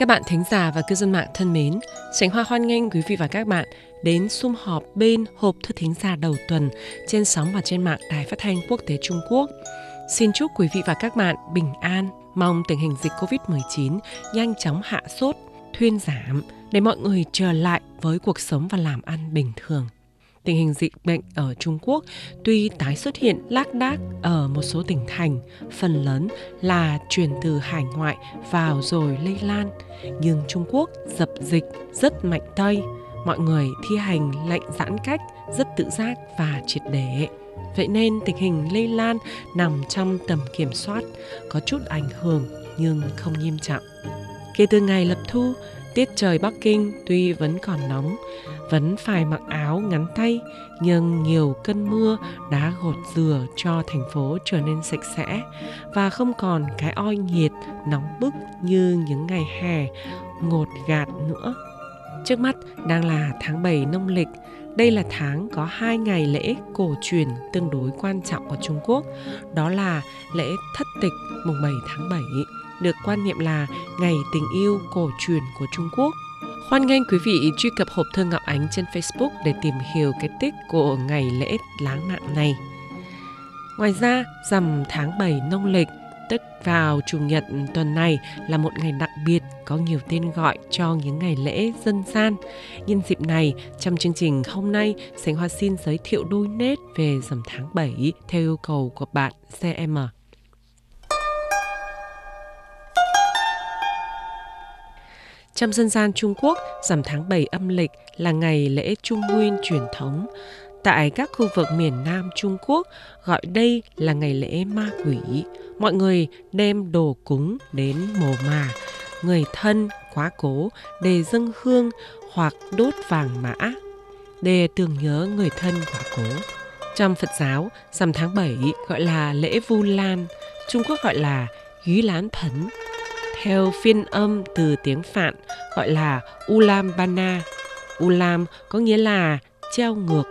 Các bạn thính giả và cư dân mạng thân mến, Sánh Hoa hoan nghênh quý vị và các bạn đến sum họp bên hộp thư thính giả đầu tuần trên sóng và trên mạng Đài Phát thanh Quốc tế Trung Quốc. Xin chúc quý vị và các bạn bình an, mong tình hình dịch Covid-19 nhanh chóng hạ sốt, thuyên giảm để mọi người trở lại với cuộc sống và làm ăn bình thường tình hình dịch bệnh ở Trung Quốc tuy tái xuất hiện lác đác ở một số tỉnh thành, phần lớn là truyền từ hải ngoại vào rồi lây lan, nhưng Trung Quốc dập dịch rất mạnh tay, mọi người thi hành lệnh giãn cách rất tự giác và triệt để. Vậy nên tình hình lây lan nằm trong tầm kiểm soát, có chút ảnh hưởng nhưng không nghiêm trọng. Kể từ ngày lập thu, tiết trời Bắc Kinh tuy vẫn còn nóng, vẫn phải mặc áo ngắn tay, nhưng nhiều cơn mưa đã gột rửa cho thành phố trở nên sạch sẽ và không còn cái oi nhiệt nóng bức như những ngày hè ngột gạt nữa. Trước mắt đang là tháng 7 nông lịch, đây là tháng có hai ngày lễ cổ truyền tương đối quan trọng của Trung Quốc, đó là lễ thất tịch mùng 7 tháng 7, được quan niệm là ngày tình yêu cổ truyền của Trung Quốc Hoan nghênh quý vị truy cập hộp thư Ngọc Ánh trên Facebook để tìm hiểu cái tích của ngày lễ láng mạn này. Ngoài ra, rằm tháng 7 nông lịch, tức vào Chủ nhật tuần này là một ngày đặc biệt có nhiều tên gọi cho những ngày lễ dân gian. Nhân dịp này, trong chương trình hôm nay, Sánh Hoa xin giới thiệu đôi nét về rằm tháng 7 theo yêu cầu của bạn CM. Trong dân gian Trung Quốc, rằm tháng 7 âm lịch là ngày lễ Trung Nguyên truyền thống. Tại các khu vực miền Nam Trung Quốc gọi đây là ngày lễ ma quỷ. Mọi người đem đồ cúng đến mồ mà, người thân, quá cố để dâng hương hoặc đốt vàng mã để tưởng nhớ người thân quá cố. Trong Phật giáo, rằm tháng 7 gọi là lễ Vu Lan, Trung Quốc gọi là Hí Lán Phấn theo phiên âm từ tiếng Phạn gọi là Ulam Bana. Ulam có nghĩa là treo ngược.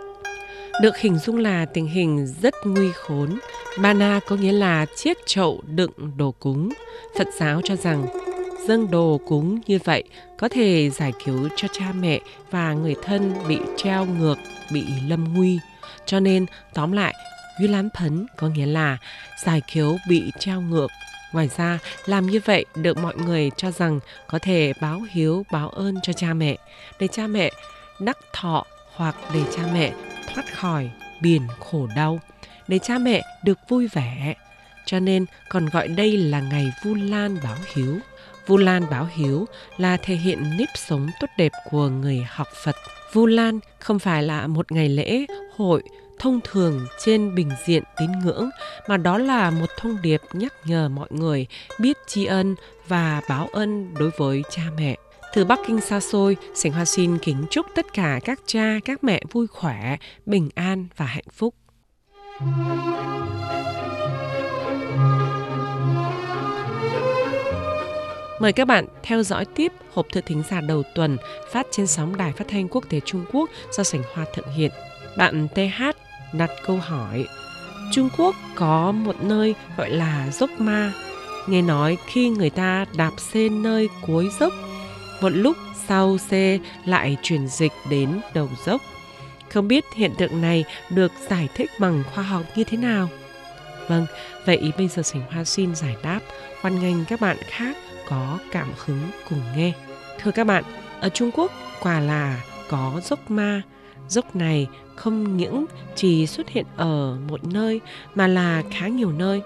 Được hình dung là tình hình rất nguy khốn. Bana có nghĩa là chiếc chậu đựng đồ cúng. Phật giáo cho rằng dâng đồ cúng như vậy có thể giải cứu cho cha mẹ và người thân bị treo ngược, bị lâm nguy. Cho nên, tóm lại, Duy Lán Phấn có nghĩa là giải cứu bị treo ngược, Ngoài ra, làm như vậy được mọi người cho rằng có thể báo hiếu, báo ơn cho cha mẹ, để cha mẹ đắc thọ hoặc để cha mẹ thoát khỏi biển khổ đau, để cha mẹ được vui vẻ. Cho nên còn gọi đây là ngày Vu Lan báo hiếu. Vu Lan báo hiếu là thể hiện nếp sống tốt đẹp của người học Phật. Vu Lan không phải là một ngày lễ, hội thông thường trên bình diện tín ngưỡng mà đó là một thông điệp nhắc nhở mọi người biết tri ân và báo ân đối với cha mẹ. Từ Bắc Kinh xa xôi, Sảnh Hoa xin kính chúc tất cả các cha, các mẹ vui khỏe, bình an và hạnh phúc. Mời các bạn theo dõi tiếp hộp thư thính giả đầu tuần phát trên sóng Đài Phát thanh Quốc tế Trung Quốc do Sảnh Hoa thực hiện. Bạn TH đặt câu hỏi Trung Quốc có một nơi gọi là dốc ma. Nghe nói khi người ta đạp xe nơi cuối dốc, một lúc sau xe lại chuyển dịch đến đầu dốc. Không biết hiện tượng này được giải thích bằng khoa học như thế nào? Vâng, vậy bây giờ Sảnh Hoa xin giải đáp, hoan nghênh các bạn khác có cảm hứng cùng nghe. Thưa các bạn, ở Trung Quốc quả là có dốc ma, dốc này không những chỉ xuất hiện ở một nơi mà là khá nhiều nơi.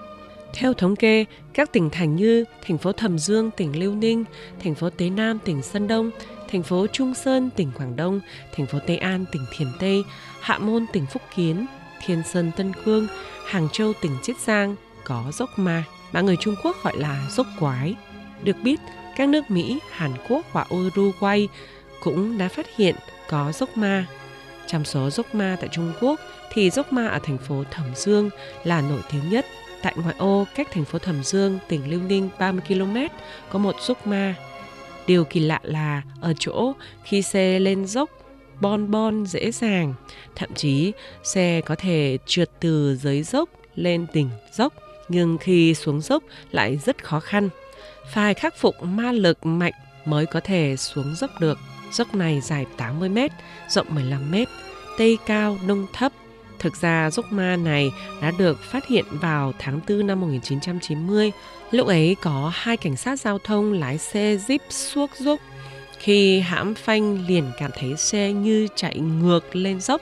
Theo thống kê, các tỉnh thành như thành phố Thẩm Dương, tỉnh Liêu Ninh, thành phố Tế Nam, tỉnh Sơn Đông, thành phố Trung Sơn, tỉnh Quảng Đông, thành phố Tây An, tỉnh Thiểm Tây, Hạ Môn, tỉnh Phúc Kiến, Thiên Sơn, Tân Cương, Hàng Châu, tỉnh Chiết Giang có dốc ma mà người Trung Quốc gọi là dốc quái. Được biết, các nước Mỹ, Hàn Quốc và Uruguay cũng đã phát hiện có dốc ma trong số dốc ma tại Trung Quốc thì dốc ma ở thành phố Thẩm Dương là nổi tiếng nhất. Tại ngoại ô cách thành phố Thẩm Dương, tỉnh Liêu Ninh 30 km có một dốc ma. Điều kỳ lạ là ở chỗ khi xe lên dốc bon bon dễ dàng, thậm chí xe có thể trượt từ dưới dốc lên đỉnh dốc, nhưng khi xuống dốc lại rất khó khăn. Phải khắc phục ma lực mạnh mới có thể xuống dốc được. Dốc này dài 80 m, rộng 15 m, tây cao đông thấp. Thực ra dốc ma này đã được phát hiện vào tháng 4 năm 1990. Lúc ấy có hai cảnh sát giao thông lái xe Jeep suốt dốc. Khi hãm phanh liền cảm thấy xe như chạy ngược lên dốc.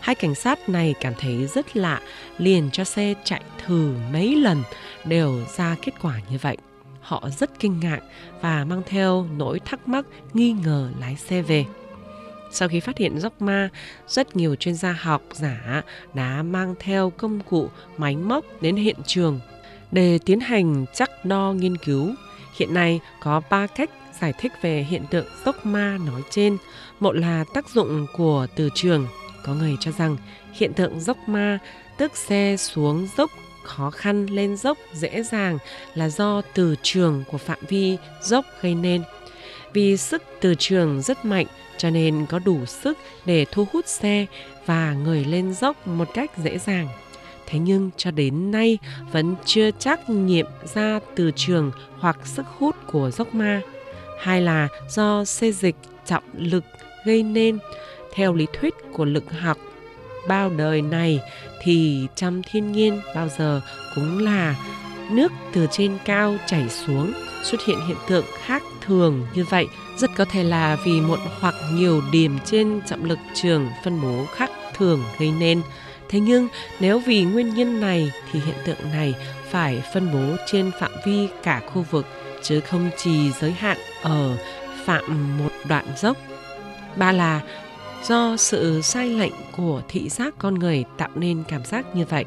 Hai cảnh sát này cảm thấy rất lạ, liền cho xe chạy thử mấy lần đều ra kết quả như vậy. Họ rất kinh ngạc và mang theo nỗi thắc mắc nghi ngờ lái xe về. Sau khi phát hiện dốc ma, rất nhiều chuyên gia học giả đã mang theo công cụ máy móc đến hiện trường để tiến hành chắc đo nghiên cứu. Hiện nay có 3 cách giải thích về hiện tượng dốc ma nói trên. Một là tác dụng của từ trường. Có người cho rằng hiện tượng dốc ma tức xe xuống dốc khó khăn lên dốc dễ dàng là do từ trường của phạm vi dốc gây nên. Vì sức từ trường rất mạnh, cho nên có đủ sức để thu hút xe và người lên dốc một cách dễ dàng. Thế nhưng cho đến nay vẫn chưa chắc nghiệm ra từ trường hoặc sức hút của dốc ma. Hay là do xê dịch trọng lực gây nên. Theo lý thuyết của lực học bao đời này thì trong thiên nhiên bao giờ cũng là nước từ trên cao chảy xuống, xuất hiện hiện tượng khác thường như vậy. Rất có thể là vì một hoặc nhiều điểm trên trọng lực trường phân bố khác thường gây nên. Thế nhưng, nếu vì nguyên nhân này thì hiện tượng này phải phân bố trên phạm vi cả khu vực, chứ không chỉ giới hạn ở phạm một đoạn dốc. Ba là do sự sai lệch của thị giác con người tạo nên cảm giác như vậy.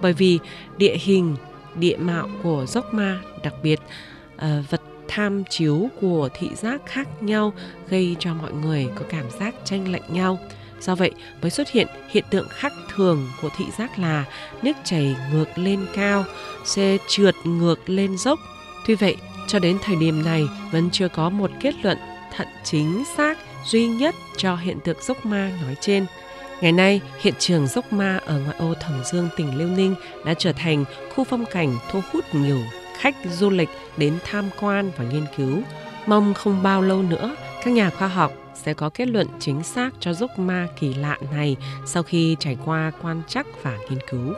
Bởi vì địa hình địa mạo của dốc ma đặc biệt uh, vật tham chiếu của thị giác khác nhau gây cho mọi người có cảm giác tranh lệch nhau. Do vậy mới xuất hiện hiện tượng khắc thường của thị giác là nước chảy ngược lên cao xe trượt ngược lên dốc. Tuy vậy cho đến thời điểm này vẫn chưa có một kết luận thận chính xác duy nhất cho hiện tượng dốc ma nói trên. Ngày nay, hiện trường dốc ma ở ngoại ô Thẩm Dương, tỉnh Liêu Ninh đã trở thành khu phong cảnh thu hút nhiều khách du lịch đến tham quan và nghiên cứu. Mong không bao lâu nữa, các nhà khoa học sẽ có kết luận chính xác cho dốc ma kỳ lạ này sau khi trải qua quan trắc và nghiên cứu.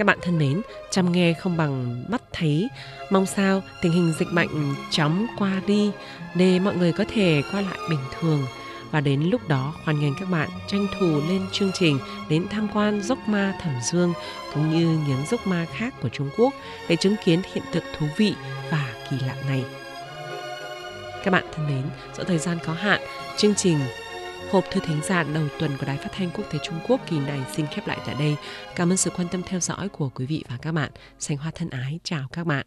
Các bạn thân mến, chăm nghe không bằng mắt thấy. Mong sao tình hình dịch bệnh chóng qua đi để mọi người có thể qua lại bình thường. Và đến lúc đó hoan nghênh các bạn tranh thủ lên chương trình đến tham quan dốc ma Thẩm Dương cũng như những dốc ma khác của Trung Quốc để chứng kiến hiện tượng thú vị và kỳ lạ này. Các bạn thân mến, do thời gian có hạn, chương trình Hộp thư thính giả đầu tuần của Đài Phát thanh Quốc tế Trung Quốc kỳ này xin khép lại tại đây. Cảm ơn sự quan tâm theo dõi của quý vị và các bạn. Sành Hoa thân ái, chào các bạn.